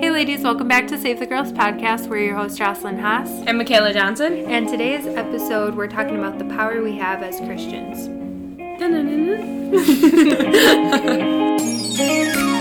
Hey, ladies, welcome back to Save the Girls podcast. We're your host, Jocelyn Haas. And Michaela Johnson. And today's episode, we're talking about the power we have as Christians.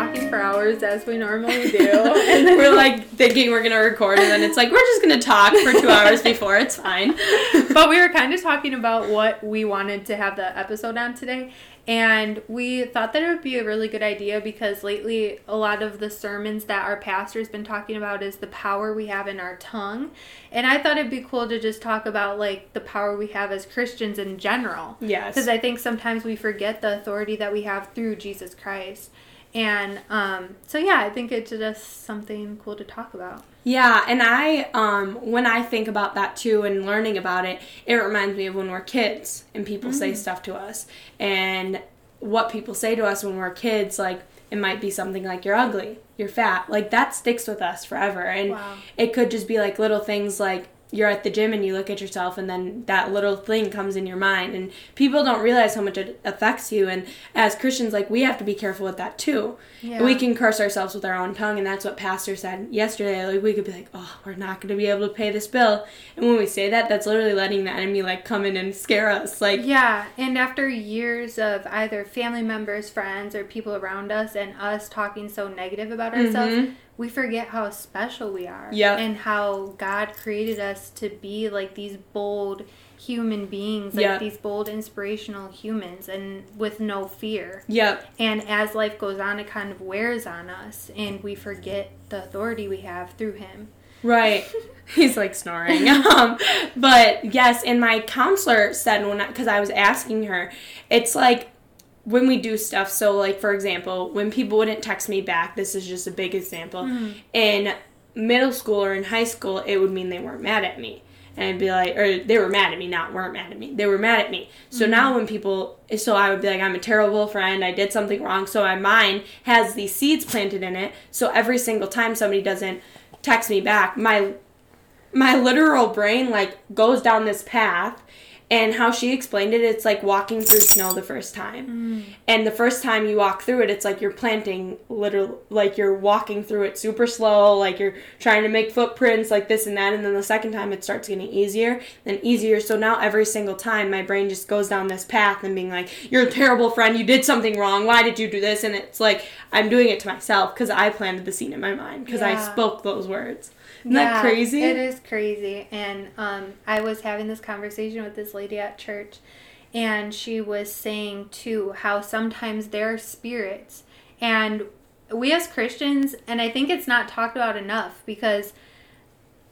talking for hours as we normally do. and then we're like thinking we're to record, and then it's like, we're just to talk for two hours before. It's fine. but we were kind of talking about what we wanted to have the episode on today. And we thought that it would be a really good idea because lately a lot of the sermons that our pastor's been talking about is the power we have in our tongue. And I thought it'd be cool to just talk about like the power we have as Christians in general. Yes. Because I think sometimes we forget the authority that we have through Jesus Christ. And um, so yeah, I think it's just something cool to talk about. Yeah, and I um, when I think about that too and learning about it, it reminds me of when we're kids and people mm-hmm. say stuff to us and what people say to us when we're kids like it might be something like you're ugly, you're fat. Like that sticks with us forever. And wow. it could just be like little things like you're at the gym and you look at yourself and then that little thing comes in your mind. And people don't realize how much it affects you. And as christians like we have to be careful with that too. Yeah. we can curse ourselves with our own tongue. And that's what pastor said yesterday. Like we could be like oh we're not going to be able to pay this bill. And when we say that that's literally letting the enemy like come in and scare us. Like yeah. And after years of either family members friends or people around us and us talking so negative about ourselves mm-hmm we forget how special we are. Yeah. And how God created us to be like these bold human beings, like yep. these bold, inspirational humans, and with no fear. Yep. And as life goes on, it kind of wears on us, and we forget the authority we have through Him. Right. He's like snoring. um, but yes, and my counselor said when because I, I was asking her, it's like when we do stuff so like for example when people wouldn't text me back this is just a big example mm-hmm. in middle school or in high school it would mean they weren't mad at me and I'd be like, or they were mad at me, not weren't mad at me. They were mad at me. So mm-hmm. now when people, so I would be like, I'm a terrible friend. I did something wrong. So my mind has these seeds planted in it. So every single time somebody doesn't text me back, my my literal brain like goes down this path and how she explained it it's like walking through snow the first time mm. and the first time you walk through it it's like you're planting literally like you're walking through it super slow like you're trying to make footprints like this and that and then the second time it starts getting easier and easier so now every single time my brain just goes down this path and being like you're a terrible friend you did something wrong why did you do this and it's like i'm doing it to myself because i planted the scene in my mind because yeah. i spoke those words isn't yeah, that crazy? It is crazy. And um, I was having this conversation with this lady at church, and she was saying too how sometimes there are spirits, and we as Christians, and I think it's not talked about enough because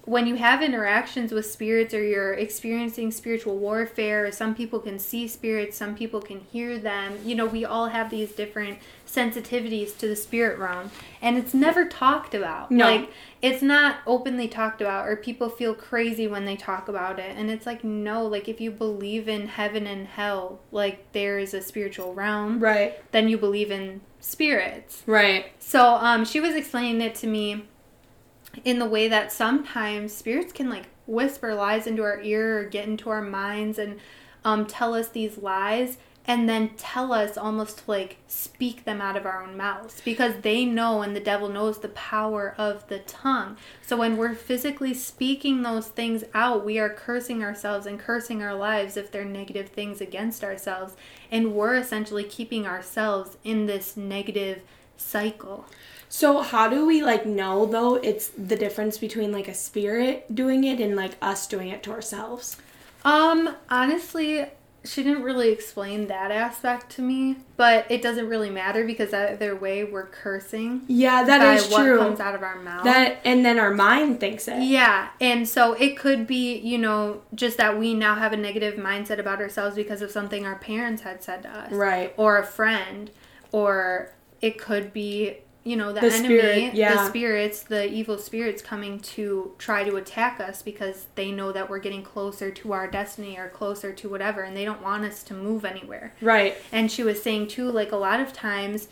when you have interactions with spirits or you're experiencing spiritual warfare, some people can see spirits, some people can hear them. You know, we all have these different sensitivities to the spirit realm, and it's never talked about. No. Like, it's not openly talked about, or people feel crazy when they talk about it. And it's like, no, like, if you believe in heaven and hell, like, there is a spiritual realm, right? Then you believe in spirits, right? So, um, she was explaining it to me in the way that sometimes spirits can like whisper lies into our ear or get into our minds and um, tell us these lies and then tell us almost to like speak them out of our own mouths because they know and the devil knows the power of the tongue. So when we're physically speaking those things out, we are cursing ourselves and cursing our lives if they're negative things against ourselves. And we're essentially keeping ourselves in this negative cycle. So how do we like know though it's the difference between like a spirit doing it and like us doing it to ourselves? Um honestly, she didn't really explain that aspect to me, but it doesn't really matter because either way we're cursing. Yeah, that is what true. comes out of our mouth. That and then our mind thinks it. Yeah, and so it could be, you know, just that we now have a negative mindset about ourselves because of something our parents had said to us, right? Or a friend, or it could be you know the, the enemy spirit, yeah. the spirits the evil spirits coming to try to attack us because they know that we're getting closer to our destiny or closer to whatever and they don't want us to move anywhere right and she was saying too like a lot of times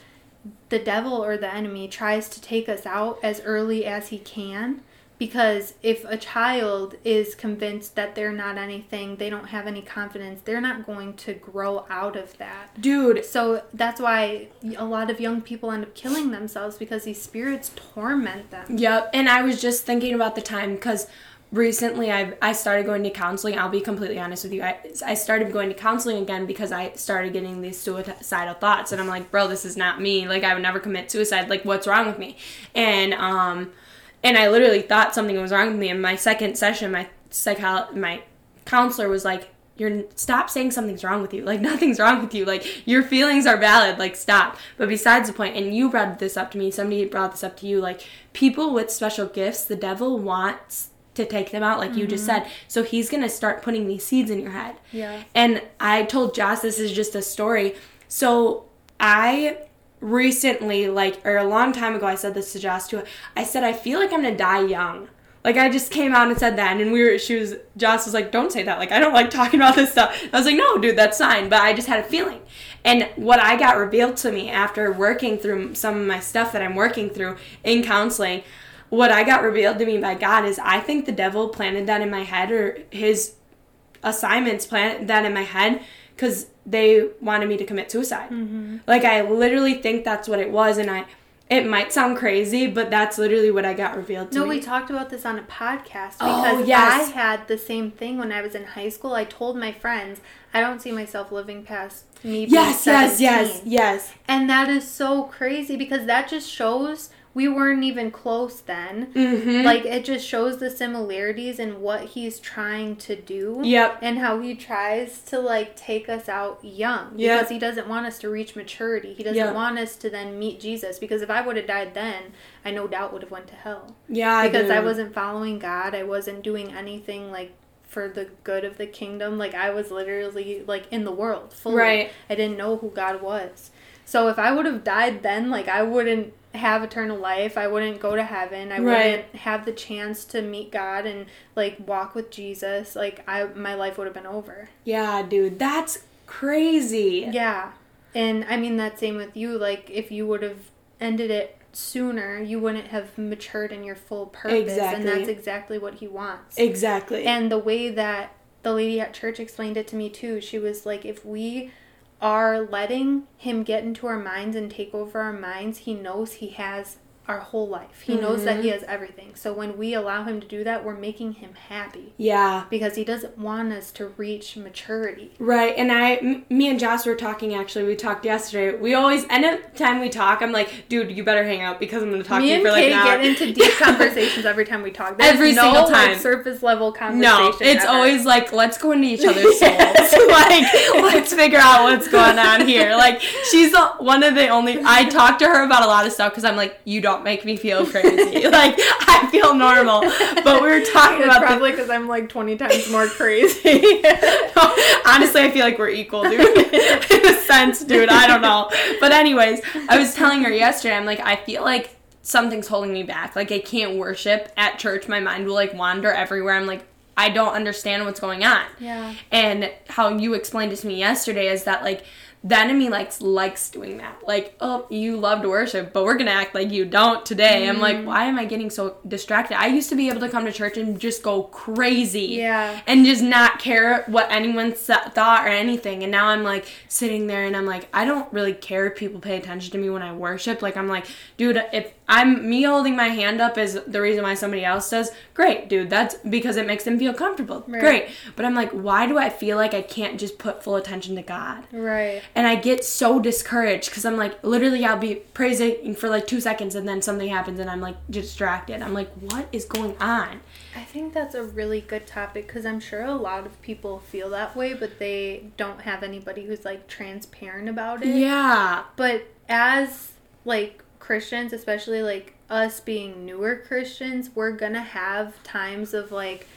the devil or the enemy tries to take us out as early as he can Because if a child is convinced that they're not anything, they don't have any confidence, they're not going to grow out of that. Dude, So that's why a lot of young people end up killing themselves because these spirits torment them. Yep, and I was just thinking about the time because recently I I started going to counseling. I'll be completely honest with you. I I started going to counseling again because I started getting these suicidal thoughts, and I'm like, bro, this is not me. Like I would never commit suicide. Like what's wrong with me? And um, and I literally thought something was wrong with me. In my second session, my psycho my counselor was like. You're stop saying something's wrong with you. Like nothing's wrong with you. Like your feelings are valid. Like stop. But besides the point, and you brought this up to me. Somebody brought this up to you. Like people with special gifts, the devil wants to take them out, like you just mm-hmm. said. So he's gonna start putting these seeds in your head. Yeah. And I told Joss this is just a story. So I recently, like, or a long time ago, I said this to too. I said I feel like I'm gonna die young. Like I just came out and said that, and we were. She was. Joss was like, "Don't say that. Like I don't like talking about this stuff." I was like, "No, dude, that's fine." But I just had a feeling, and what I got revealed to me after working through some of my stuff that I'm working through in counseling, what I got revealed to me by God is I think the devil planted that in my head, or his assignments planted that in my head because they wanted me to commit suicide. Mm-hmm. Like I literally think that's what it was, and I. It might sound crazy, but that's literally what I got revealed to No, me. we talked about this on a podcast Oh, because yes. I had the same thing when I was in high school. I told my friends, I don't see myself living past me being yes, yes, yes, yes. And that is so crazy because that just shows we weren't even close then. Mm-hmm. Like it just shows the similarities in what he's trying to do. Yep. And how he tries to like take us out young Yep. because he doesn't want us to reach maturity. He doesn't Yep. want us to then meet Jesus because if I would have died then, I no doubt would have went to hell Yeah, because I do. wasn't following God. I wasn't doing anything like for the good of the kingdom. Like I was literally like in the world fully. Right. I didn't know who God was. So if I would have died then, like I wouldn't have eternal life. I wouldn't go to heaven. I Right. wouldn't have the chance to meet God and like walk with Jesus. Like I my life would have been over. Yeah, dude, that's crazy. Yeah. And I mean that same with you like if you would have ended it sooner, you wouldn't have matured in your full purpose Exactly. and that's exactly what he wants. Exactly. And the way that the lady at church explained it to me too, she was like, if we are letting him get into our minds and take over our minds, he knows he has our whole life. He knows that Mm-hmm. he has everything. So when we allow him to do that, we're making him happy yeah. because he doesn't want us to reach maturity. Right, and I, m- me and Joss were talking. Actually, we talked yesterday. We always, any time we talk, I'm like, "Dude, you better hang out because I'm going to talk Me to you for like Kate an hour." get into deep conversations every time we talk. There's Every no, single like, time. surface level conversation. no, it's ever. always like, "Let's go into each other's souls. like, let's figure out what's going on here." Like, she's the, one of the only. I talk to her about a lot of stuff because I'm like, "You don't make me feel crazy. like, I feel normal." But we were talking It's about probably because I'm like 20 times more crazy. Honestly, I feel like we're equal, dude. In a sense, dude. I don't know. But anyways, I was telling her yesterday, I'm like, I feel like something's holding me back. Like I can't worship at church. My mind will like wander everywhere. I'm like, I don't understand what's going on. Yeah. And how you explained it to me yesterday is that like the enemy likes likes doing that. Like, oh, you love to worship, but we're gonna act like you don't today. I'm like, mm. why am I getting so distracted? I used to be able to come to church and just go crazy Yeah. and just not care what anyone thought or anything. And now I'm like sitting there and I'm like, I don't really care if people pay attention to me when I worship. Like, I'm like, dude, if I'm me holding my hand up is the reason why somebody else does, great, dude. That's because it makes them feel comfortable. Right. Great. But I'm like, why do I feel like I can't just put full attention to God? Right. And I get so discouraged because I'm like, literally, I'll be praising for like two seconds and then something happens and I'm like distracted. I'm like, what is going on? I think that's a really good topic because I'm sure a lot of people feel that way, but they don't have anybody who's like transparent about it. Yeah. But as like Christians, especially like us being newer Christians, we're gonna have times of like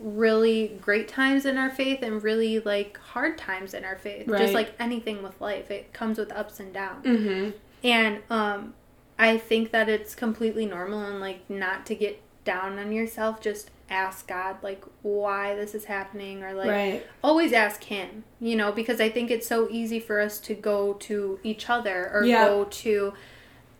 really great times in our faith and really like hard times in our faith. Right. Just like anything with life, it comes with ups and downs. Mm-hmm. And um I think that it's completely normal and like not to get down on yourself, just ask God like why this is happening or like right. always ask him, you know, because I think it's so easy for us to go to each other or Yeah. go to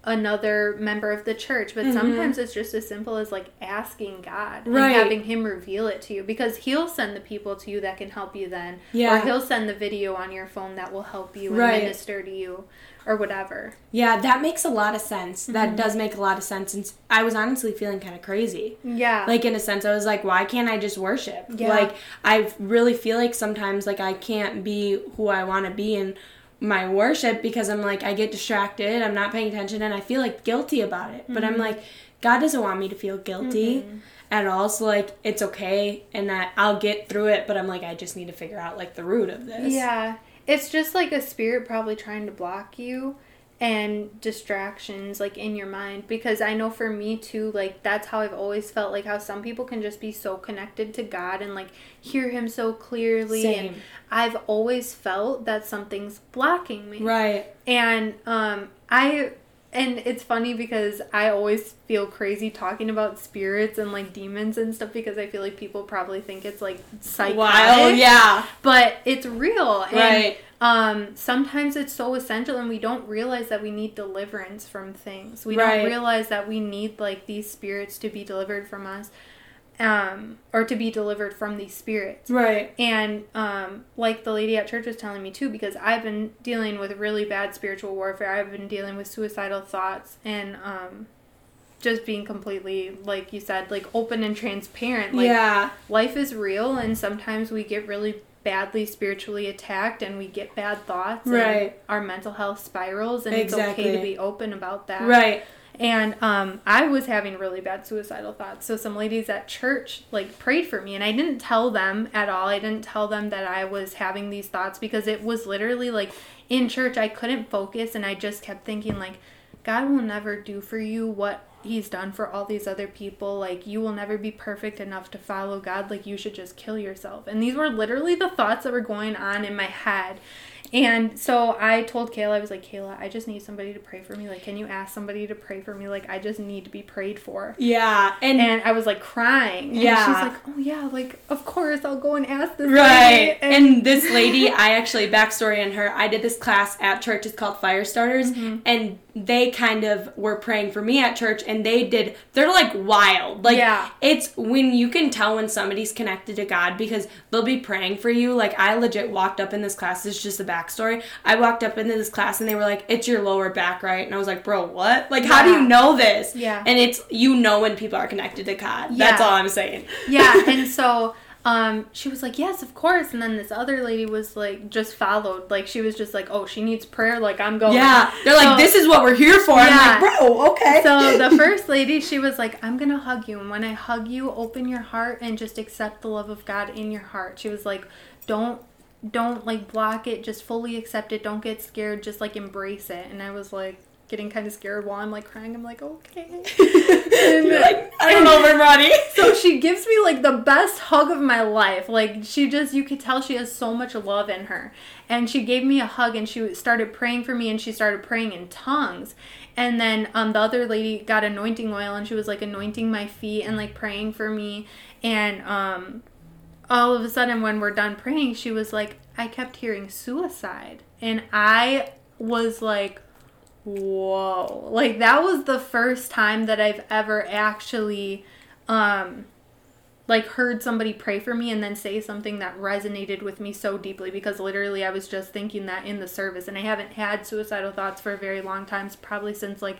another member of the church but Mhm. sometimes it's just as simple as like asking god Right. and having him reveal it to you because he'll send the people to you that can help you then Yeah. or he'll send the video on your phone that will help you and Right. minister to you or whatever Yeah, that makes a lot of sense. Mm-hmm. That does make a lot of sense. And I was honestly feeling kind of crazy. yeah Like in a sense, I was like, why can't I just worship? Yeah. Like I really feel like sometimes like I can't be who I want to be in my worship because I'm like I get distracted, I'm not paying attention, and I feel like guilty about it. But I'm Mm-hmm. like, God doesn't want me to feel guilty at all. So like it's okay, and that I'll get through it. But I'm like, I just need to figure out like the root of this. Yeah. It's just like a spirit probably trying to block you and distractions like in your mind because I know for me too like that's how I've always felt like how some people can just be so connected to God and like hear him so clearly and Same. I've always felt that something's blocking me. Right. And um I and it's funny because I always feel crazy talking about spirits and like demons and stuff because I feel like people probably think it's like psychotic Wild. Yeah. but it's real and Right. Um sometimes it's so essential and we don't realize that we need deliverance from things we Right. don't realize that we need like these spirits to be delivered from us um or to be delivered from these spirits Right. and um like the lady at church was telling me too because i've been dealing with really bad spiritual warfare i've been dealing with suicidal thoughts and um just being completely like you said like open and transparent like yeah. life is real and sometimes we get really badly spiritually attacked and we get bad thoughts and Right. our mental health spirals and it's okay to be open about that Right. and um, i was having really bad suicidal thoughts so some ladies at church like prayed for me and i didn't tell them at all i didn't tell them that i was having these thoughts because it was literally like in church i couldn't focus and i just kept thinking like god will never do for you what he's done for all these other people like you will never be perfect enough to follow god like you should just kill yourself and these were literally the thoughts that were going on in my head and so I told Kayla, I was like, Kayla, I just need somebody to pray for me. Like, can you ask somebody to pray for me? Like, I just need to be prayed for. Yeah. And, And I was like crying. And Yeah. she's like, oh, yeah, like, of course, I'll go and ask this. Right. lady." And, this lady, I actually backstory on her. I did this class at church. It's called Fire Starters, Mm-hmm. and they kind of were praying for me at church, and they did. They're like wild. Like Yeah. it's when you can tell when somebody's connected to God because they'll be praying for you. Like I legit walked up in this class. This is just a backstory. I walked up into this class, and they were like, "It's your lower back, right?" And I was like, "Bro, what? Like, how do you know this?" Yeah. And it's you know when people are connected to God. That's all I'm saying. yeah. And so um, she was like, yes, of course. And then this other lady was like, just followed. Like, she was just like, oh, she needs prayer. Like, I'm going. Yeah, they're like, So- "This is what we're here for." Yeah. I'm like, "Bro, okay." So the first lady, she was like, I'm gonna hug you. And when I hug you, open your heart and just accept the love of God in your heart. She was like, Don't don't like block it, just fully accept it. Don't get scared, just like embrace it. And I was like getting kind of scared while I'm like crying. I'm like, okay. You're like, I don't know if I'm ready. so she gives me like the best hug of my life. Like she just you could tell she has so much love in her. And she gave me a hug and she started praying for me and she started praying in tongues. And then um the other lady got anointing oil and she was like anointing my feet and like praying for me and um all of a sudden when we're done praying she was like I kept hearing suicide and I was like whoa like that was the first time that i've ever actually um like heard somebody pray for me and then say something that resonated with me so deeply because literally i was just thinking that in the service and i haven't had suicidal thoughts for a very long time probably since like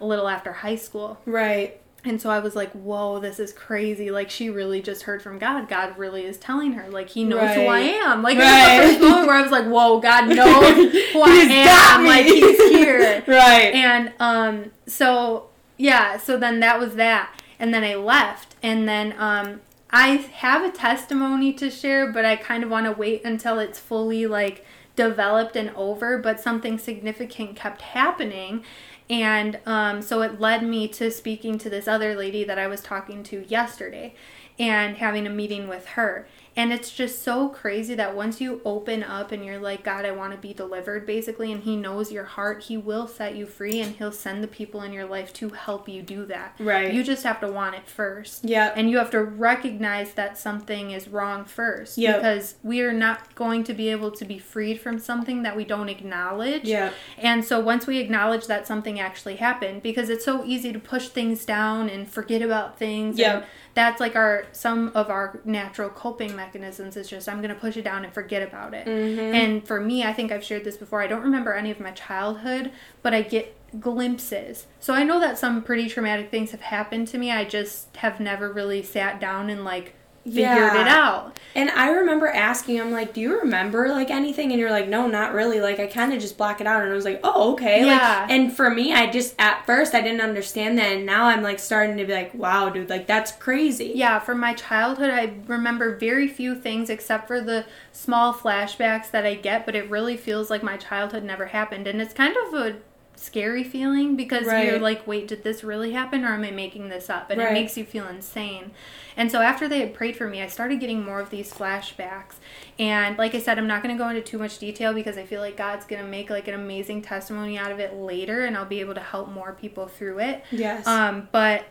a little after high school Right. And so I was like, whoa, this is crazy. Like, she really just heard from God. God really is telling her. Like, He knows who I am. Like, Right. it was the first moment where I was like, whoa, God knows who I am. Like, He's here. Right. And um, so, yeah, so then that was that. And then I left. And then um, I have a testimony to share, but I kind of want to wait until it's fully, like, developed and over. But something significant kept happening. And um, so it led me to speaking to this other lady that I was talking to yesterday and having a meeting with her. And it's just so crazy that once you open up and you're like, God, I want to be delivered, basically, and He knows your heart, He will set you free and He'll send the people in your life to help you do that. Right. You just have to want it first. Yeah. And you have to recognize that something is wrong first. Yep. Because we are not going to be able to be freed from something that we don't acknowledge. Yeah. And so once we acknowledge that something actually happened, because it's so easy to push things down and forget about things. Yep. That's like our some of our natural coping mechanisms is just I'm gonna push it down and forget about it. Mm-hmm. And for me, I think I've shared this before. I don't remember any of my childhood, but I get glimpses. So I know that some pretty traumatic things have happened to me. I just have never really sat down and like figured Yeah. it out. And I remember asking him like, "Do you remember like anything?" And you're like, "No, not really." Like I kind of just block it out, and I was like, "Oh, okay." Yeah. Like, and for me, I just at first I didn't understand that, and now I'm like starting to be like, "Wow, dude, like that's crazy." Yeah, from my childhood, I remember very few things except for the small flashbacks that I get, but it really feels like my childhood never happened. And it's kind of a scary feeling because you're like, wait, did this really happen or am I making this up? And Right. it makes you feel insane. And so after they had prayed for me, I started getting more of these flashbacks. And like I said, I'm not going to go into too much detail because I feel like God's going to make like an amazing testimony out of it later and I'll be able to help more people through it. Yes. Um, but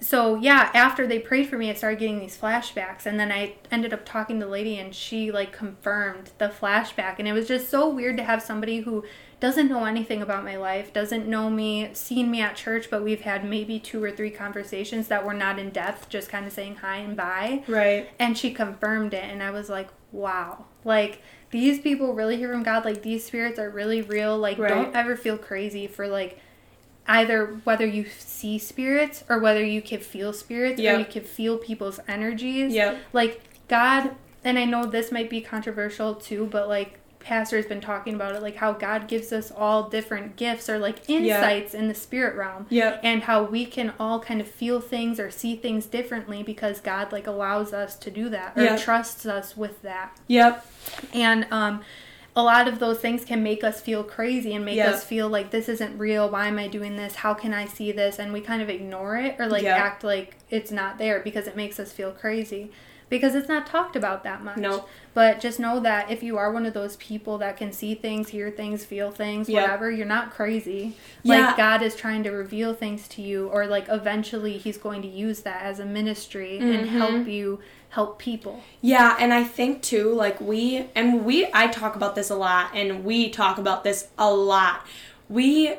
so yeah, after they prayed for me, I started getting these flashbacks, and then I ended up talking to the lady, and she like confirmed the flashback, and it was just so weird to have somebody who doesn't know anything about my life, doesn't know me, seen me at church, but we've had maybe two or three conversations that were not in depth, just kind of saying hi and bye, right. and she confirmed it, and I was like, wow, like these people really hear from God, like these spirits are really real, like Right. don't ever feel crazy for like either whether you see spirits or whether you can feel spirits Yep. or you can feel people's energies. Yeah. Like God, and I know this might be controversial too, but like pastor's been talking about it like how God gives us all different gifts or like insights in the spirit realm Yep. and how we can all kind of feel things or see things differently because God like allows us to do that or Yeah. trusts us with that. Yep. And um a lot of those things can make us feel crazy and make Yeah. us feel like this isn't real. Why am I doing this? How can I see this? And we kind of ignore it or like Yeah. act like it's not there because it makes us feel crazy because it's not talked about that much. No. But just know that if you are one of those people that can see things, hear things, feel things, Yep. whatever, you're not crazy. Yeah. Like God is trying to reveal things to you or like eventually he's going to use that as a ministry and Mm-hmm. help you help people. Yeah, and I think too, like we and we I talk about this a lot and we talk about this a lot. We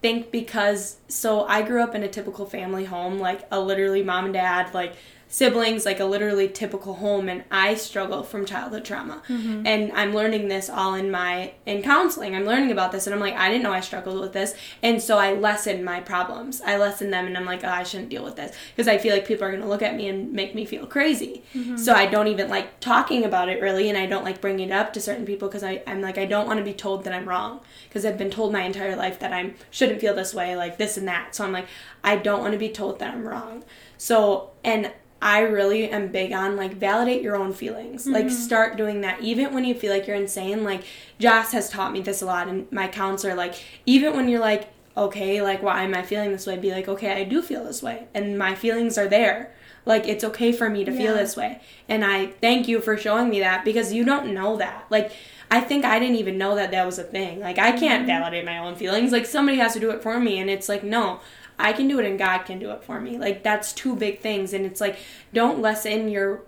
think because so I grew up in a typical family home, like a literally mom and dad, like siblings, like a literally typical home and I struggle from childhood trauma. Mm-hmm. And I'm learning this all in my in counseling. I'm learning about this and I'm like, I didn't know I struggled with this. And so I lessen my problems. I lessen them and I'm like, oh, I shouldn't deal with this because I feel like people are going to look at me and make me feel crazy. Mm-hmm. So I don't even like talking about it really and I don't like bringing it up to certain people because I'm like, I don't want to be told that I'm wrong because I've been told my entire life that I shouldn't feel this way, like this and that. So I'm like, I don't want to be told that I'm wrong. So, and I really am big on like validate your own feelings. Like mm-hmm. start doing that even when you feel like you're insane. Like Joss has taught me this a lot and my counselor like even when you're like okay, like why am I feeling this way? Be like, okay, I do feel this way and my feelings are there. Like it's okay for me to feel this way. And I thank you for showing me that because you don't know that. Like I think I didn't even know that that was a thing. Like I can't mm-hmm. validate my own feelings. Like somebody has to do it for me and it's like no. I can do it and God can do it for me. Like that's two big things. And it's like don't lessen your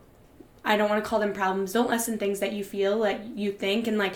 I don't want to call them problems. Don't lessen things that you feel like you think. And like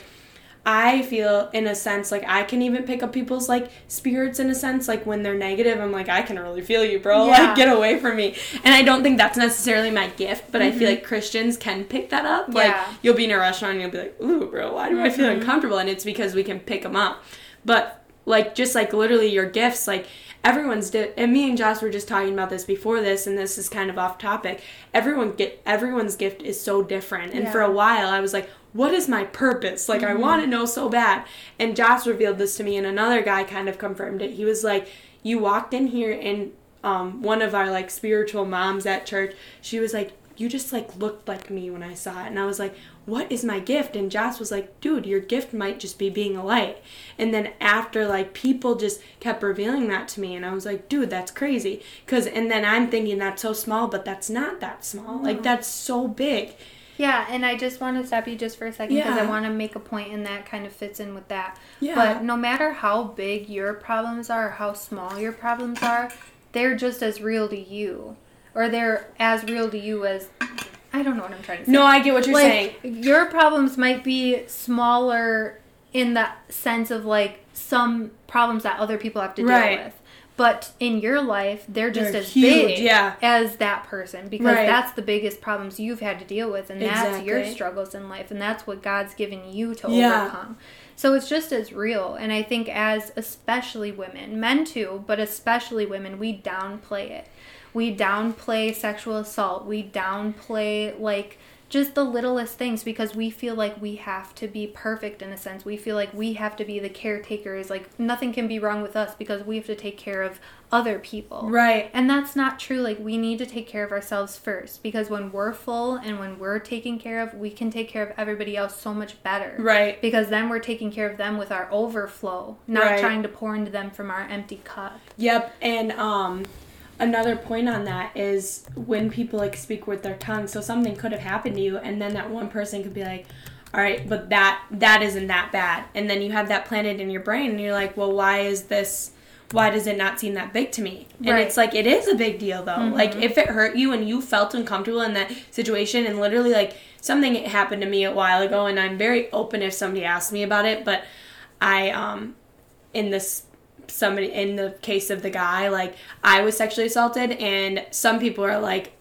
I feel in a sense like I can even pick up people's like spirits in a sense like when they're negative I'm like I can really feel you bro. Yeah. like get away from me. And I don't think that's necessarily my gift but I feel like Christians can pick that up. Like you'll be in a restaurant and you'll be like ooh bro why do I feel Mhm. uncomfortable? And it's because we can pick them up. But like just like literally your gifts like everyone's di- and me and Joss were just talking about this before this and this is kind of off topic. Everyone get everyone's gift is so different. And for a while I was like what is my purpose? Like I want to know so bad. And Joss revealed this to me and another guy kind of confirmed it. He was like you walked in here and um, one of our like spiritual moms at church she was like you just like looked like me when I saw it. And I was like what is my gift and Joss was like dude your gift might just be being a light and then after like people just kept revealing that to me and I was like dude that's crazy cuz and then I'm thinking that's so small but that's not that small like that's so big Yeah, and I just want to stop you just for a second because Yeah. I want to make a point, and that kind of fits in with that. Yeah. But no matter how big your problems are, or how small your problems are, they're just as real to you, or they're as real to you as I don't know what I'm trying to say. No, I get what you're saying. your problems might be smaller in the sense of like some problems that other people have to deal with. But in your life, they're just They're as huge, big yeah. as that person because Right. that's the biggest problems you've had to deal with, and that's your struggles in life, and that's what God's given you to Yeah. overcome. So it's just as real. And I think, as especially women, men too, but especially women, we downplay it. We downplay sexual assault. We downplay, like, just the littlest things because we feel like we have to be perfect in a sense. We feel like we have to be the caretakers. Like, nothing can be wrong with us because we have to take care of other people. Right. And that's not true. Like, we need to take care of ourselves first because when we're full and when we're taken care of, we can take care of everybody else so much better. Right. Because then we're taking care of them with our overflow, not Right. trying to pour into them from our empty cup. Yep, and um another point on that is when people like speak with their tongue, so something could have happened to you and then that one person could be like, "All right, but that that isn't that bad." And then you have that planted in your brain and you're like, "Well, why is this why does it not seem that big to me?" And it's like it is a big deal though. Like if it hurt you and you felt uncomfortable in that situation and literally like something happened to me a while ago and I'm very open if somebody asks me about it, but I um in this somebody in the case of the guy like i was sexually assaulted and some people are like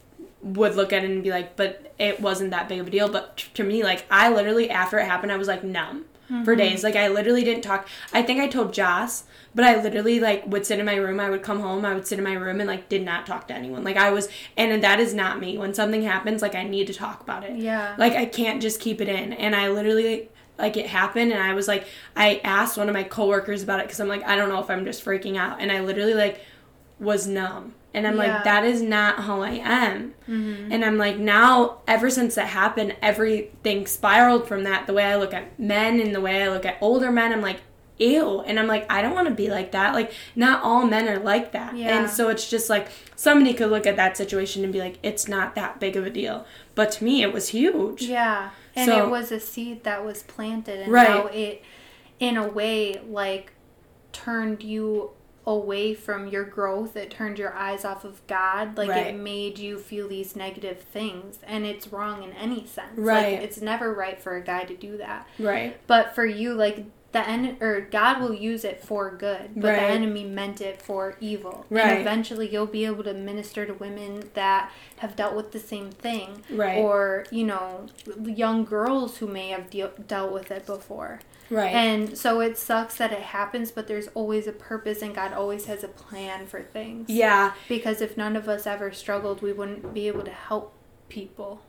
would look at it and be like but it wasn't that big of a deal. But to me like i literally after it happened i was like numb for mm-hmm. days. Like i literally didn't talk. I think i told joss but i literally like would sit in my room. I would come home i would sit in my room and like did not talk to anyone. Like i was and that is not me. When something happens like i need to talk about it. Yeah. like I can't just keep it in. And I literally like it happened and I was like I asked one of my coworkers about it cuz I'm like I don't know if I'm just freaking out and I literally like was numb. And I'm Yeah. like that is not how I am. Mm-hmm. And I'm like now ever since that happened everything spiraled from that the way I look at men and the way I look at older men I'm like ew and i'm like i don't want to be like that like not all men are like that Yeah. and so it's just like somebody could look at that situation and be like it's not that big of a deal but to me it was huge Yeah. And So- it was a seed that was planted and Right. now it in a way like turned you away from your growth. It turned your eyes off of God. Like Right. it made you feel these negative things and it's wrong in any sense. Right. Like it's never right for a guy to do that. right But for you, like the en- or God will use it for good, but Right. the enemy meant it for evil. Right. And eventually, you'll be able to minister to women that have dealt with the same thing, Right. Or you know, young girls who may have deal dealt with it before. right And so it sucks that it happens, but there's always a purpose, and God always has a plan for things. yeah Because if none of us ever struggled, we wouldn't be able to help people.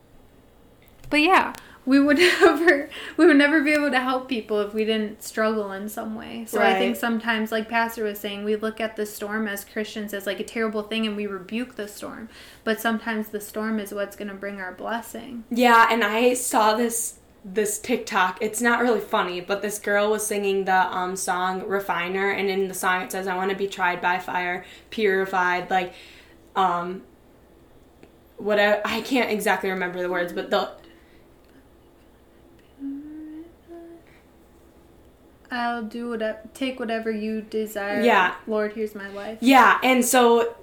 But yeah, we would never we would never be able to help people if we didn't struggle in some way. So I think sometimes like pastor was saying, we look at the storm as Christians as like a terrible thing and we rebuke the storm. But sometimes the storm is what's going to bring our blessing. yeah and i saw this this tiktok it's not really funny but this girl was singing the um song refiner and in the song it says i want to be tried by fire purified like um what I, I can't exactly remember the words but the I'll do whatever take whatever you desire. Yeah. Lord, here's my life. Yeah, and so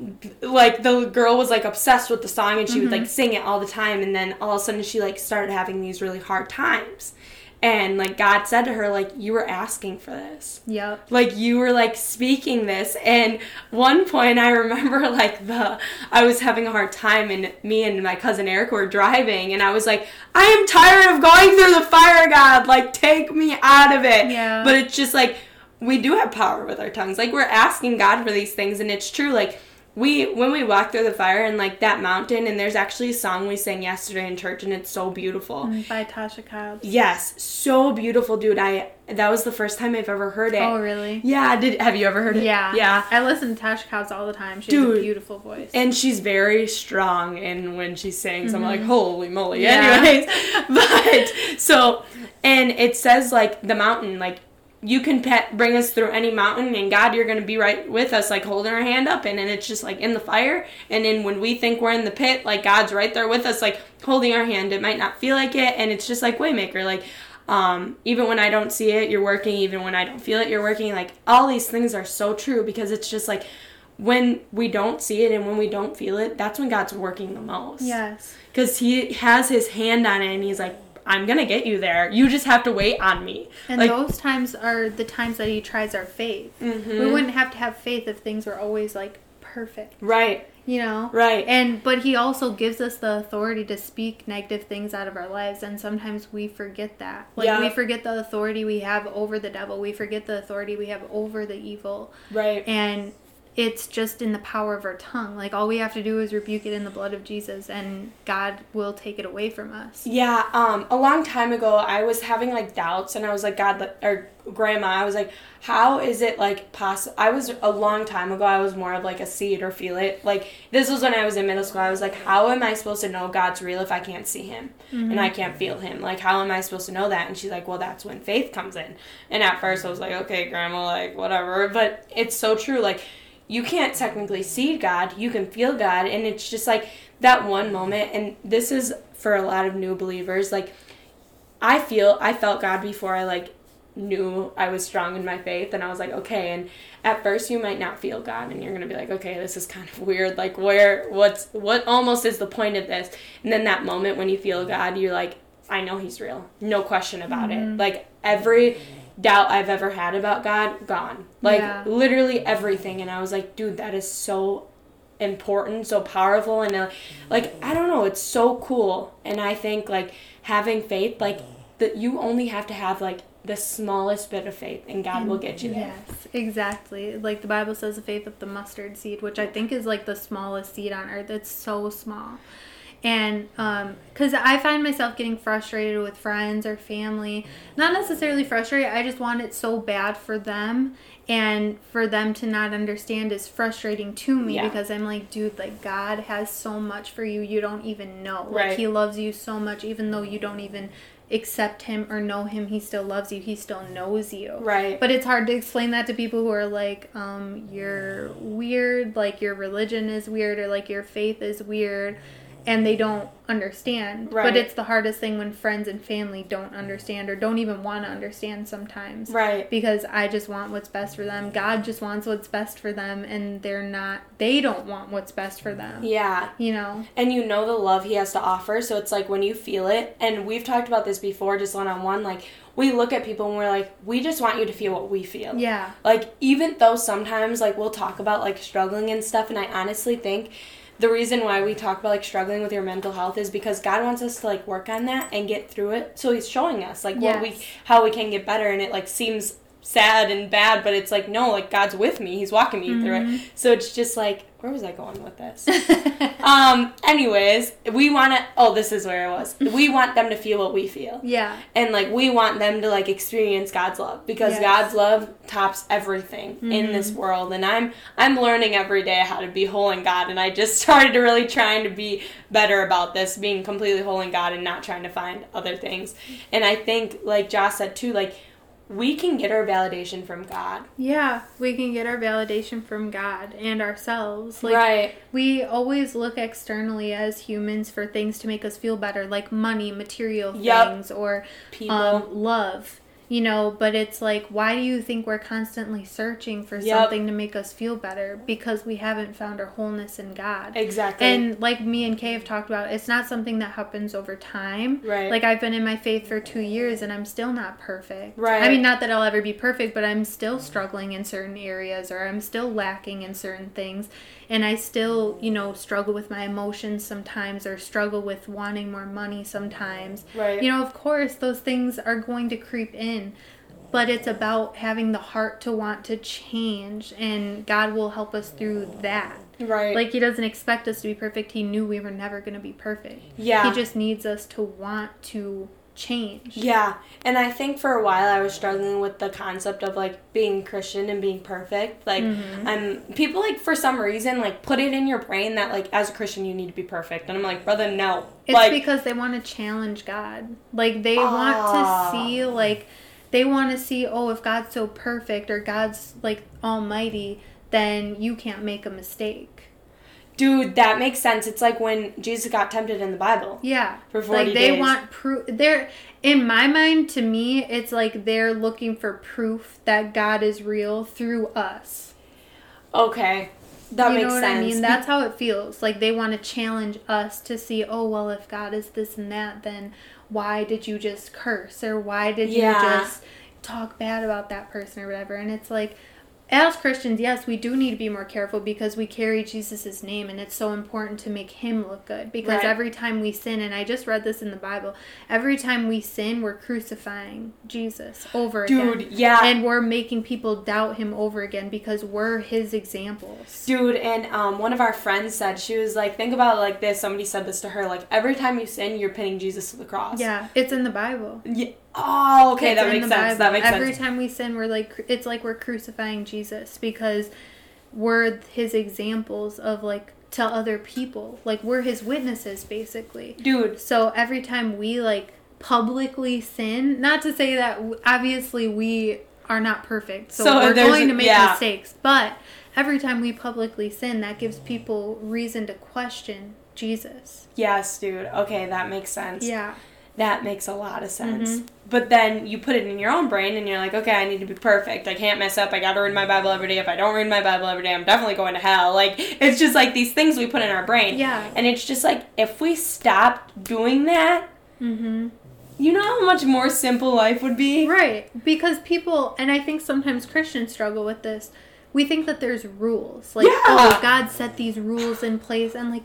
like the girl was like obsessed with the song and she would mm-hmm. like sing it all the time and then all of a sudden she like started having these really hard times. And like God said to her like you were asking for this. Yep. Like you were like speaking this and one point I remember like the I was having a hard time and me and my cousin Eric were driving and I was like I am tired of going through the fire God like take me out of it. Yeah. But it's just like we do have power with our tongues. Like we're asking God for these things and it's true like we when we walk through the fire and like that mountain and there's actually a song we sang yesterday in church and it's so beautiful. By Tasha Cobbs. Yes, so beautiful, dude. I that was the first time I've ever heard it. Oh, really? Yeah, did have you ever heard it? Yeah. Yeah. I listen to Tasha Cobbs all the time. She has a beautiful voice. And she's very strong and when she sings I'm like, holy moly. Mm-hmm. Yeah. Anyways. but so and it says like the mountain, like you can pet, bring us through any mountain and God you're going to be right with us like holding our hand up and and it's just like in the fire and then when we think we're in the pit like God's right there with us like holding our hand it might not feel like it and it's just like waymaker like um, even when I don't see it, you're working. Even when I don't feel it, you're working. Like all these things are so true because it's just like when we don't see it and when we don't feel it, that's when God's working the most. Yes. Because He has His hand on it and He's like, I'm gonna get you there. You just have to wait on me. And like, those times are the times that He tries our faith. Mhm. We wouldn't have to have faith if things were always like perfect. right, you know right. and but he also gives us the authority to speak negative things out of our lives and sometimes we forget that like Yeah. we forget the authority we have over the devil we forget the authority we have over the evil right. and it's just in the power of our tongue like all we have to do is rebuke it in the blood of jesus and god will take it away from us Yeah, um, a long time ago, I was having like doubts, and I was like, God, or Grandma, I was like, how is it like possible? I was a long time ago, I was more of like a see it or feel it. Like, this was when I was in middle school. I was like, how am I supposed to know God's real if I can't see Him and I can't feel Him? Like, how am I supposed to know that? And she's like, well, that's when faith comes in. And at first, I was like, okay, Grandma, like, whatever. But it's so true. Like, you can't technically see God, you can feel God, and it's just like that one moment. And this is for a lot of new believers. Like, I feel, I felt God before I like knew I was strong in my faith, and I was like, okay. And at first, you might not feel God, and you're gonna be like, okay, this is kind of weird. Like, where, what's, what almost is the point of this? And then that moment when you feel God, you're like, I know He's real, no question about it. Mm-hmm. Like every doubt I've ever had about God, gone. Like Yeah. literally everything. And I was like, dude, that is so important, so powerful, and uh, like I don't know, it's so cool. And I think like having faith, like that you only have to have like the smallest bit of faith, and God will get you there. Yes, exactly. Like the Bible says, the faith of the mustard seed, which I think is like the smallest seed on earth. It's so small. And um, because I find myself getting frustrated with friends or family, not necessarily frustrated, I just want it so bad for them. And for them to not understand is frustrating to me Yeah. because I'm like, dude, like God has so much for you, you don't even know. Like He loves you so much, even though you don't even accept Him or know Him, He still loves you, He still knows you. Right. But it's hard to explain that to people who are like, um, you're weird, like your religion is weird, or like your faith is weird, and they don't understand. Right. But it's the hardest thing when friends and family don't understand or don't even want to understand sometimes. Right. Because I just want what's best for them. God just wants what's best for them, and they're not, they don't want what's best for them. Yeah. You know? and you know the love he has to offer so it's like when you feel it and we've talked about this before just one-on-one like we look at people and we're like we just want you to feel what we feel Yeah. like even though sometimes like we'll talk about like struggling and stuff and i honestly think the reason why we talk about like struggling with your mental health is because god wants us to like work on that and get through it. So he's showing us like what we how we can get better and it like seems sad and bad but it's like no like god's with me. He's walking me through it. So it's just like where was i going with this? Um anyways we want to oh this is where i was. We want them to feel what we feel. Yeah. and like we want them to like experience god's love because Yes. god's love tops everything in this world. And i'm i'm learning every day how to be whole in god and i just started to really trying to be better about this being completely whole in god and not trying to find other things. And i think like joss said too like we can get our validation from god Yeah, we can get our validation from God and ourselves. Like right we always look externally as humans for things to make us feel better, like money, material Yep. things, or people um, love. You know, but it's like, why do you think we're constantly searching for Yep. something to make us feel better? Because we haven't found our wholeness in God. exactly And like me and Kay have talked about, it's not something that happens over time. Right. Like I've been in my faith for two years and I'm still not perfect. Right. I mean, not that I'll ever be perfect, but I'm still struggling in certain areas or I'm still lacking in certain things. And I still, you know, struggle with my emotions sometimes or struggle with wanting more money sometimes. Right. You know, of course, those things are going to creep in. But it's about having the heart to want to change, and God will help us through that. right Like he doesn't expect us to be perfect. He knew we were never going to be perfect. yeah He just needs us to want to change. Yeah, and I think for a while I was struggling with the concept of like being Christian and being perfect. Like, Mm-hmm. I'm people like for some reason like put it in your brain that like as a Christian you need to be perfect, and I'm like, brother, no. It's like, because they want to challenge God. Like they Ah. want to see like they want to see, oh, if God's so perfect or God's like almighty, then you can't make a mistake. Dude, that makes sense. It's like when Jesus got tempted in the Bible. Yeah. For 40 like they days. want proof. They're in my mind to me, it's like they're looking for proof that God is real through us. Okay. That you makes know what sense. I mean? That's how it feels. Like they want to challenge us to see, oh well, if God is this and that, then why did you just curse or why did you just talk bad about that person or whatever? And it's like as Christians, yes, we do need to be more careful because we carry Jesus' name and it's so important to make him look good. Because Right. every time we sin, and I just read this in the Bible, every time we sin, we're crucifying Jesus over again. Dude, again. yeah. And we're making people doubt him over again because we're his examples. Dude, and um, one of our friends said, she was like, think about it like this. Somebody said this to her, like, every time you sin, you're pinning Jesus to the cross. Yeah, it's in the Bible. Yeah. Oh, okay, that makes sense. That makes Every sense. time we sin, we're like it's like we're crucifying Jesus because we're his examples of like to other people. Like we're his witnesses basically. Dude, So every time we like publicly sin, not to say that obviously we are not perfect. So, So we're going to make yeah. mistakes, but every time we publicly sin, that gives people reason to question Jesus. yes, dude. Okay, that makes sense. Yeah. That makes a lot of sense. Mhm. But then you put it in your own brain and you're like, okay, I need to be perfect. I can't mess up. I got to read my Bible every day. If I don't read my Bible every day, I'm definitely going to hell. Like, it's just like these things we put in our brain. Yeah. And it's just like, if we stopped doing that, Mhm. you know how much more simple life would be? Right. Because people, and I think sometimes Christians struggle with this. We think that there's rules. Like, Yeah. oh, God set these rules in place. And, like,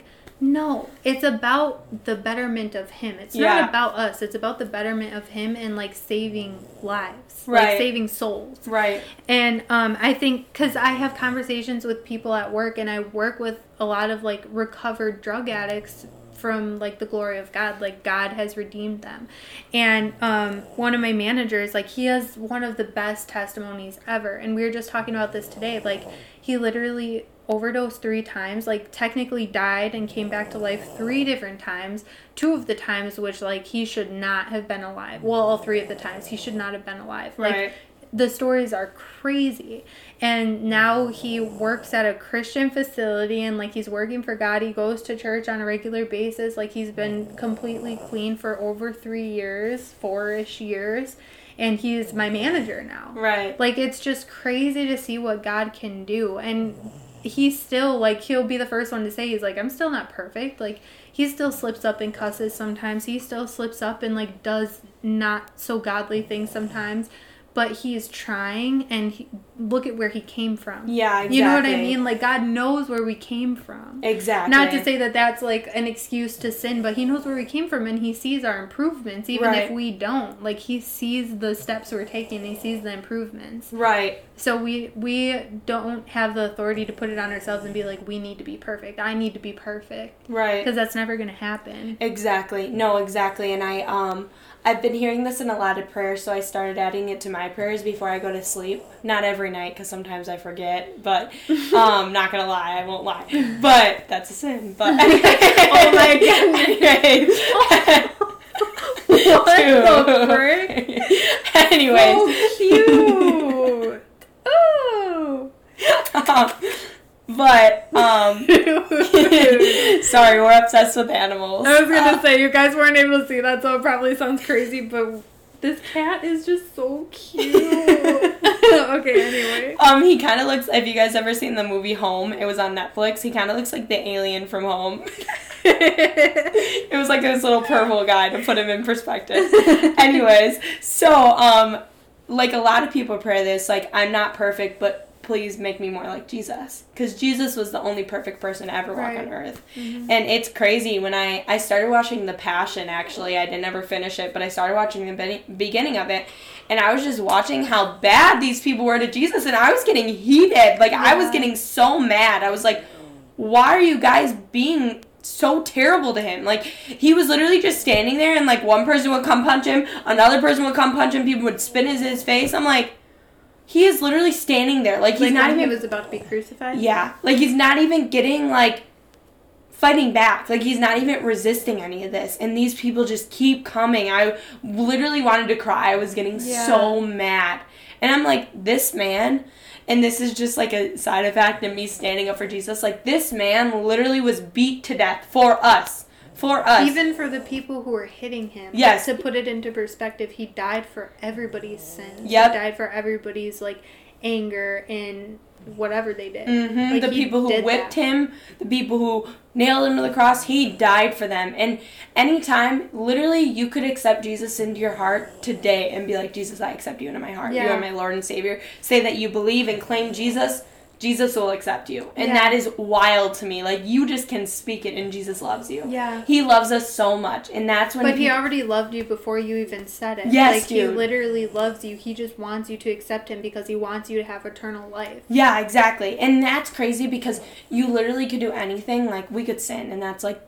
no. It's about the betterment of Him. It's Yeah. not about us. It's about the betterment of Him and, like, saving lives. Right. Like, saving souls. Right. And um, I think because I have conversations with people at work, and I work with a lot of like recovered drug addicts from like the glory of God, like God has redeemed them. And um, one of my managers, like he has one of the best testimonies ever. And we were just talking about this today. Like he literally overdosed three times, like technically died and came back to life three different times. Two of the times which like he should not have been alive. Well, all three of the times he should not have been alive. Like Right. the stories are crazy and now he works at a christian facility and like he's working for god he goes to church on a regular basis like he's been completely clean for over three years four-ish years and he's my manager now Right. like it's just crazy to see what god can do and he's still like he'll be the first one to say he's like i'm still not perfect. Like he still slips up and cusses sometimes. He still slips up and like does not so godly things sometimes but he is trying and he, look at where he came from Yeah, exactly. you know what i mean like god knows where we came from Exactly. not to say that that's like an excuse to sin, but he knows where we came from and he sees our improvements, even Right. if we don't. Like he sees the steps we're taking, he sees the improvements. Right. So we we don't have the authority to put it on ourselves and be like, we need to be perfect. I need to be perfect Right. because that's never gonna happen. Exactly. No, exactly. And I um I've been hearing this in a lot of prayers, so I started adding it to my prayers before I go to sleep. Not every night cuz sometimes I forget, but um not going to lie, I won't lie. But that's a sin. But Oh my Anyways. What the frick? Anyways. So cute. Oh. But um sorry, we're obsessed with animals. I was gonna Uh, say you guys weren't able to see that, so it probably sounds crazy, but this cat is just so cute. okay, anyway. Um, he kind of looks. Have you guys ever seen the movie Home? It was on Netflix. He kind of looks like the alien from Home. it was like this little purple guy to put him in perspective. Anyways, so um, like a lot of people pray this, like I'm not perfect, but please make me more like Jesus, because Jesus was the only perfect person to ever walk Right. on earth. Mm-hmm. And it's crazy when I I started watching The Passion. Actually, I didn't ever finish it, but I started watching the be- beginning of it, and I was just watching how bad these people were to Jesus, and I was getting heated. Like I was getting so mad. I was like, why are you guys being so terrible to him? Like he was literally just standing there, and like one person would come punch him, another person would come punch him, people would spit in his face. I'm like. He is literally standing there, like he's like not even he was about to be crucified. yeah, like he's not even getting like fighting back. Like he's not even resisting any of this. And these people just keep coming. I literally wanted to cry. I was getting Yeah. so mad. And I'm like, this man, and this is just like a side effect of me standing up for Jesus. Like this man literally was beat to death for us. For us. Even for the people who were hitting him. Yes. To put it into perspective, he died for everybody's sins. Yep. He died for everybody's like anger and whatever they did. hmm Like, the people who whipped that. him, the people who nailed him to the cross, he died for them. And anytime, literally, you could accept Jesus into your heart today and be like, Jesus, I accept you into my heart. You are my Lord and Savior. Say that you believe and claim Jesus. Jesus will accept you. And Yeah. that is wild to me. Like, you just can speak it and Jesus loves you. Yeah. He loves us so much. And that's when But he peop- already loved you before you even said it. Yes, like he literally loves you. He just wants you to accept him because he wants you to have eternal life. Yeah, exactly. And that's crazy because you literally could do anything. Like, we could sin, and that's like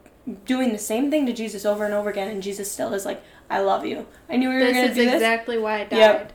doing the same thing to Jesus over and over again, and Jesus still is like, I love you. I knew we were going This to is do this. exactly why I died. Yep.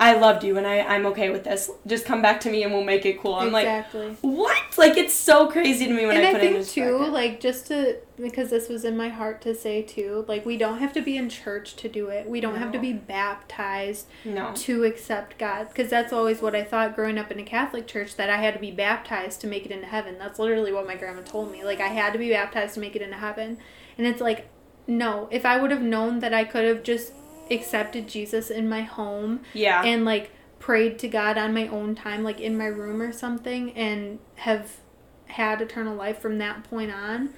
I loved you, and I, I'm okay with this. Just come back to me, and we'll make it cool. I'm like, exactly. what? Like, it's so crazy to me when and I I put it think into too, perspective. like just to because this was in my heart to say too, like we don't have to be in church to do it. We don't have to be baptized No. to accept God because that's always what I thought growing up in a Catholic church that I had to be baptized to make it into heaven. That's literally what my grandma told me. Like I had to be baptized to make it into heaven. And it's like no, if I would have known that I could have just accepted Jesus in my home Yeah. and like prayed to God on my own time, like in my room or something, and have had eternal life from that point on,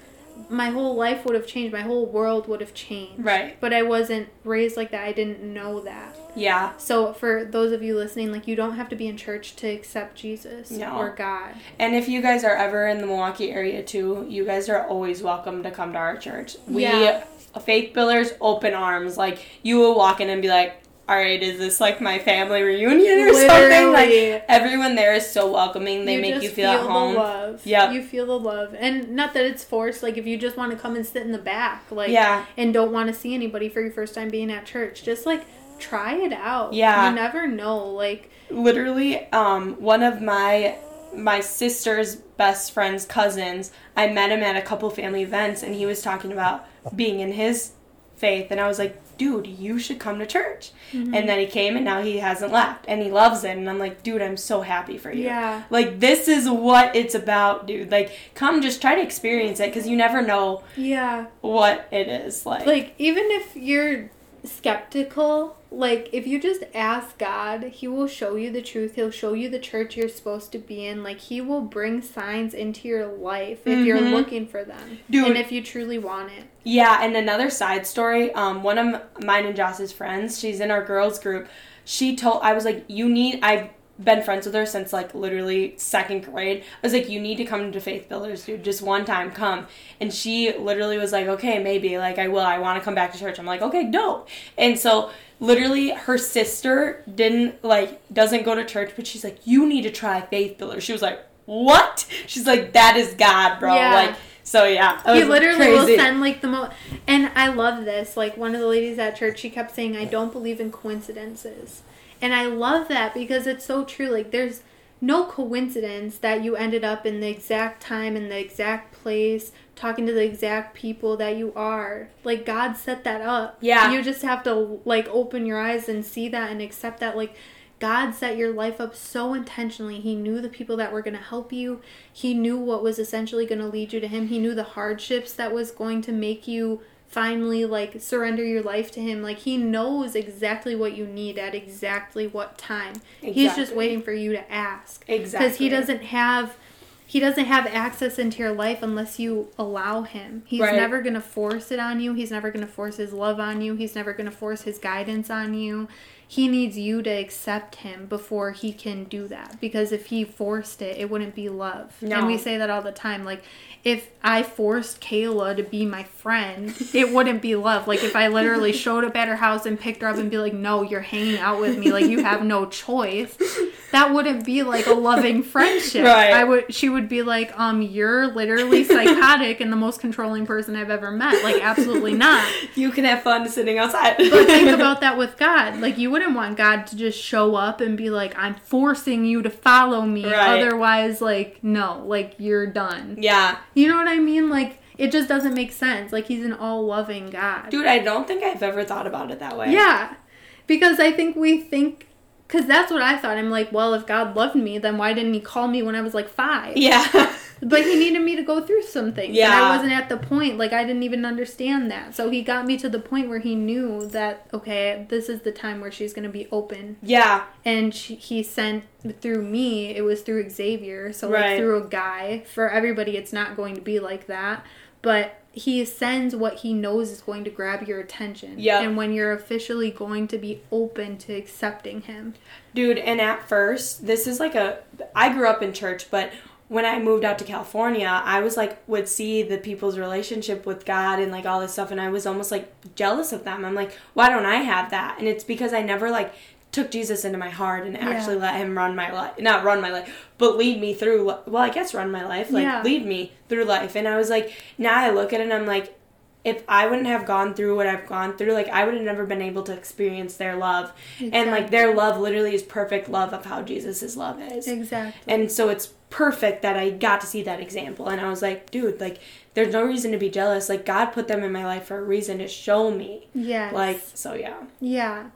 my whole life would have changed. My whole world would have changed. right. But I wasn't raised like that. I didn't know that. Yeah. So for those of you listening, like you don't have to be in church to accept Jesus No. or God. And if you guys are ever in the Milwaukee area too, you guys are always welcome to come to our church. We Yeah. Faith builders open arms. Like you will walk in and be like, "All right, is this like my family reunion or something?" Like everyone there is so welcoming. They make you feel, at home. the love. Yep. You feel the love, and not that it's forced. Like if you just want to come and sit in the back, like Yeah. and don't want to see anybody for your first time being at church, just like try it out. Yeah. you never know. Like literally um one of my my sister's best friend's cousins i met him at a couple family events and he was talking about being in his faith and i was like dude you should come to church. Mm-hmm. and then he came and now he hasn't left and he loves it and i'm like dude i'm so happy for you. Yeah. like this is what it's about dude. Like come just try to experience it because you never know yeah, what it is like. Like even if you're skeptical, like if you just ask God, He will show you the truth. He'll show you the church you're supposed to be in. Like He will bring signs into your life if you're Mhm. looking for them, Dude. and if you truly want it. Yeah, and another side story, um, one of mine and Joss's friends, she's in our girls group. She told I was like, you need I've been friends with her since like literally second grade. I was like, you need to come to Faith Builders, dude. Just one time, come. And she literally was like, okay, maybe, like I will. I want to come back to church. I'm like, okay, dope. And so literally, her sister didn't like doesn't go to church, but she's like, you need to try Faith Builders. She was like, what? She's like, that is God, bro. Yeah. Like. So yeah, He literally crazy. will send like the most, and I love this. Like one of the ladies at church, she kept saying, "I don't believe in coincidences," and I love that because it's so true. Like there's no coincidence that you ended up in the exact time in the exact place talking to the exact people that you are. Like God set that up. Yeah. You just have to like open your eyes and see that and accept that like God set your life up so intentionally. He knew the people that were going to help you. He knew what was essentially going to lead you to him. He knew the hardships that was going to make you finally like surrender your life to him. Like he knows exactly what you need at exactly what time. He's just waiting for you to ask. Exactly. Because he doesn't have he doesn't have access into your life unless you allow him. He's Right. never going to force it on you. He's never going to force his love on you. He's never going to force his guidance on you. He needs you to accept him before he can do that. Because if he forced it, it wouldn't be love. No. And we say that all the time. Like, if I forced Kayla to be my friend, it wouldn't be love. Like, if I literally showed up at her house and picked her up and be like, no, you're hanging out with me, like, you have no choice, that wouldn't be like a loving friendship. Right. I would, she would be like, um, you're literally psychotic and the most controlling person I've ever met. Like, absolutely not. You can have fun sitting outside. But think about that with God. Like, you wouldn't want God to just show up and be like, I'm forcing you to follow me. Right. Otherwise, like, no, like, you're done. Yeah. You know what I mean? Like, it just doesn't make sense. Like, he's an all loving God. Dude, I don't think I've ever thought about it that way. Yeah. Because I think we think, because that's what I thought. I'm like, well, if God loved me, then why didn't he call me when I was like five? Yeah. But he needed me to go through some things. And Yeah. I wasn't at the point, like, I didn't even understand that. So he got me to the point where he knew that, okay, this is the time where she's going to be open. yeah. And she, he sent through me, it was through Xavier. So, Right. like, through a guy. For everybody, it's not going to be like that. But he sends what he knows is going to grab your attention. Yep. And when you're officially going to be open to accepting him. Dude, and at first, this is like a. I grew up in church, but when I moved out to California, I was like, would see the people's relationship with God and like all this stuff, and I was almost like jealous of them. I'm like, why don't I have that? And it's because I never like took Jesus into my heart and actually let him run my life. Not run my life, but lead me through. Well, I guess run my life. Like, Yeah. lead me through life. And I was like, now I look at it and I'm like, if I wouldn't have gone through what I've gone through, like I would have never been able to experience their love. And like their love literally is perfect love of how Jesus' love is. Exactly. And so it's perfect that I got to see that example. And I was like, dude, like there's no reason to be jealous. Like God put them in my life for a reason to show me. yes. Like so yeah. Yeah.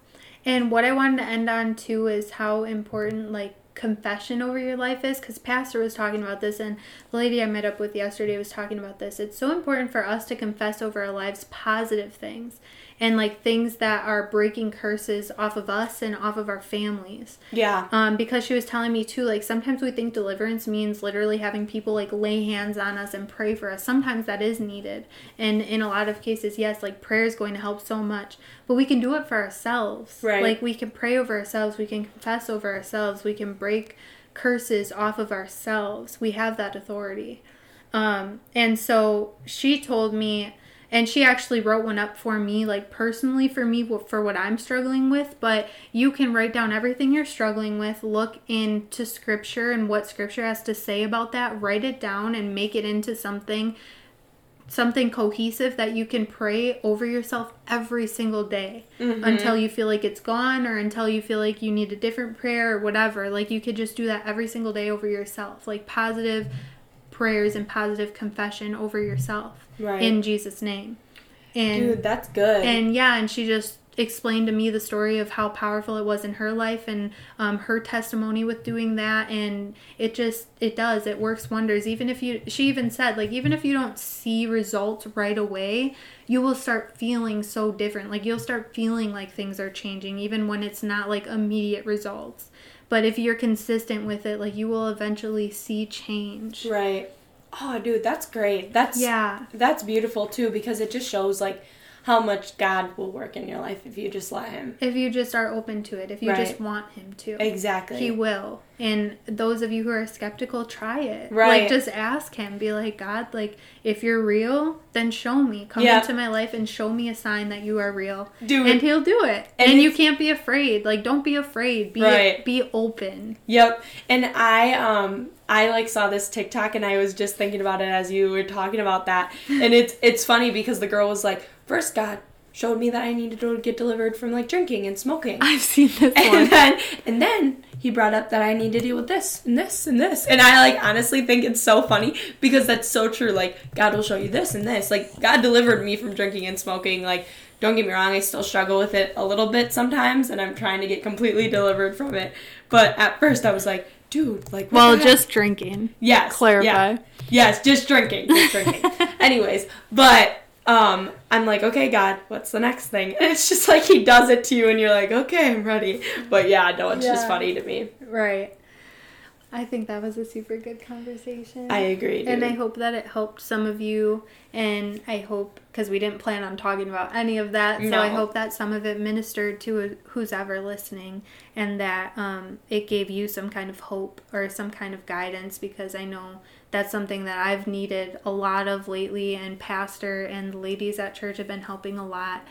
And what I wanted to end on too is how important like confession over your life is because pastor was talking about this and the lady i met up with yesterday was talking about this. It's so important for us to confess over our lives positive things and like things that are breaking curses off of us and off of our families. Yeah. um, because she was telling me too like sometimes we think deliverance means literally having people like lay hands on us and pray for us. Sometimes that is needed. And in a lot of cases yes like prayer is going to help so much but we can do it for ourselves. Right. like we can pray over ourselves. We can confess over ourselves. We can break curses off of ourselves. We have that authority. Um, and so she told me and she actually wrote one up for me like personally for me for what i'm struggling with. But you can write down everything you're struggling with look into scripture and what scripture has to say about that write it down and make it into something something cohesive that you can pray over yourself every single day mm-hmm. until you feel like it's gone or until you feel like you need a different prayer or whatever like you could just do that every single day over yourself like positive prayers and positive confession over yourself Right. in Jesus name. And Dude, that's good. and yeah, and she just explained to me the story of how powerful it was in her life and um, her testimony with doing that. And it just it does it works wonders. Even if you she even said like even if you don't see results right away you will start feeling so different. Like you'll start feeling like things are changing even when it's not like immediate results. But if you're consistent with it like you will eventually see change. Right. Oh, dude, that's great. That's yeah. That's beautiful too because it just shows like how much God will work in your life if you just let him. if you just are open to it if you just want him to Exactly. He will. And those of you who are skeptical, try it. Right. Like, just ask Him. Be like, God, like, if you're real, then show me. Come Yeah. into my life and show me a sign that you are real. Dude. And He'll do it. And And, you can't be afraid. Like, don't be afraid. Be Right. be open. Yep. And I um I like saw this TikTok and I was just thinking about it as you were talking about that. And it's it's funny because the girl was like, first God showed me that I needed to get delivered from like drinking and smoking. I've seen this and then and then he brought up that I need to deal with this and this and this. And I like honestly think it's so funny because that's so true. Like God will show you this and this. Like God delivered me from drinking and smoking. Like don't get me wrong, I still struggle with it a little bit sometimes and I'm trying to get completely delivered from it. But at first I was like, dude, like what Well, just drinking. Yes. clarify. yeah. Yes, just drinking. Just drinking. Anyways, but um I'm like, okay, God, what's the next thing? And it's just like he does it to you and you're like, okay, I'm ready. But yeah, no, it's just funny to me. Right. I think that was a super good conversation. I agree. Dude. And I hope that it helped some of you. And I hope, because we didn't plan on talking about any of that, so I hope that some of it ministered to who's ever listening and that um, it gave you some kind of hope or some kind of guidance because I know that's something that I've needed a lot of lately. And Pastor and the ladies at church have been helping a lot.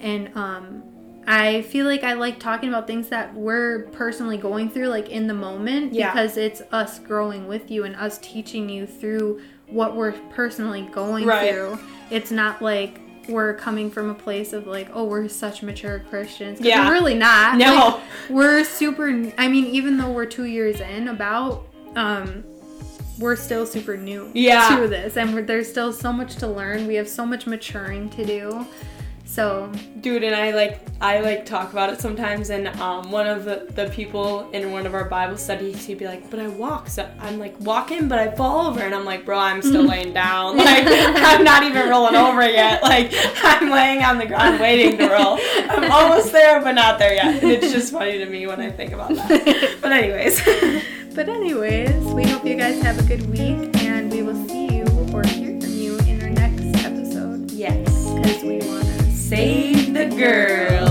And um, I feel like I like talking about things that we're personally going through, like in the moment, Yeah. because it's us growing with you and us teaching you through what we're personally going Right. through. It's not like we're coming from a place of like, oh, we're such mature Christians. Yeah. We're really not. No. Like, we're super, I mean, even though we're two years in, about, um, we're still super new Yeah. to this. And we're, there's still so much to learn. We have so much maturing to do. So, dude and i like i like talk about it sometimes and um, one of the, the people in one of our bible studies he'd be like but i walk so i'm like walking but i fall over and i'm like bro i'm still laying down. Like i'm not even rolling over yet. Like i'm laying on the ground waiting to roll. I'm almost there but not there yet. And it's just funny to me when i think about that. But anyways. But anyways, we hope you guys have a good week and we will see you or hear from you in our next episode. Yes. Because we want Save the girl.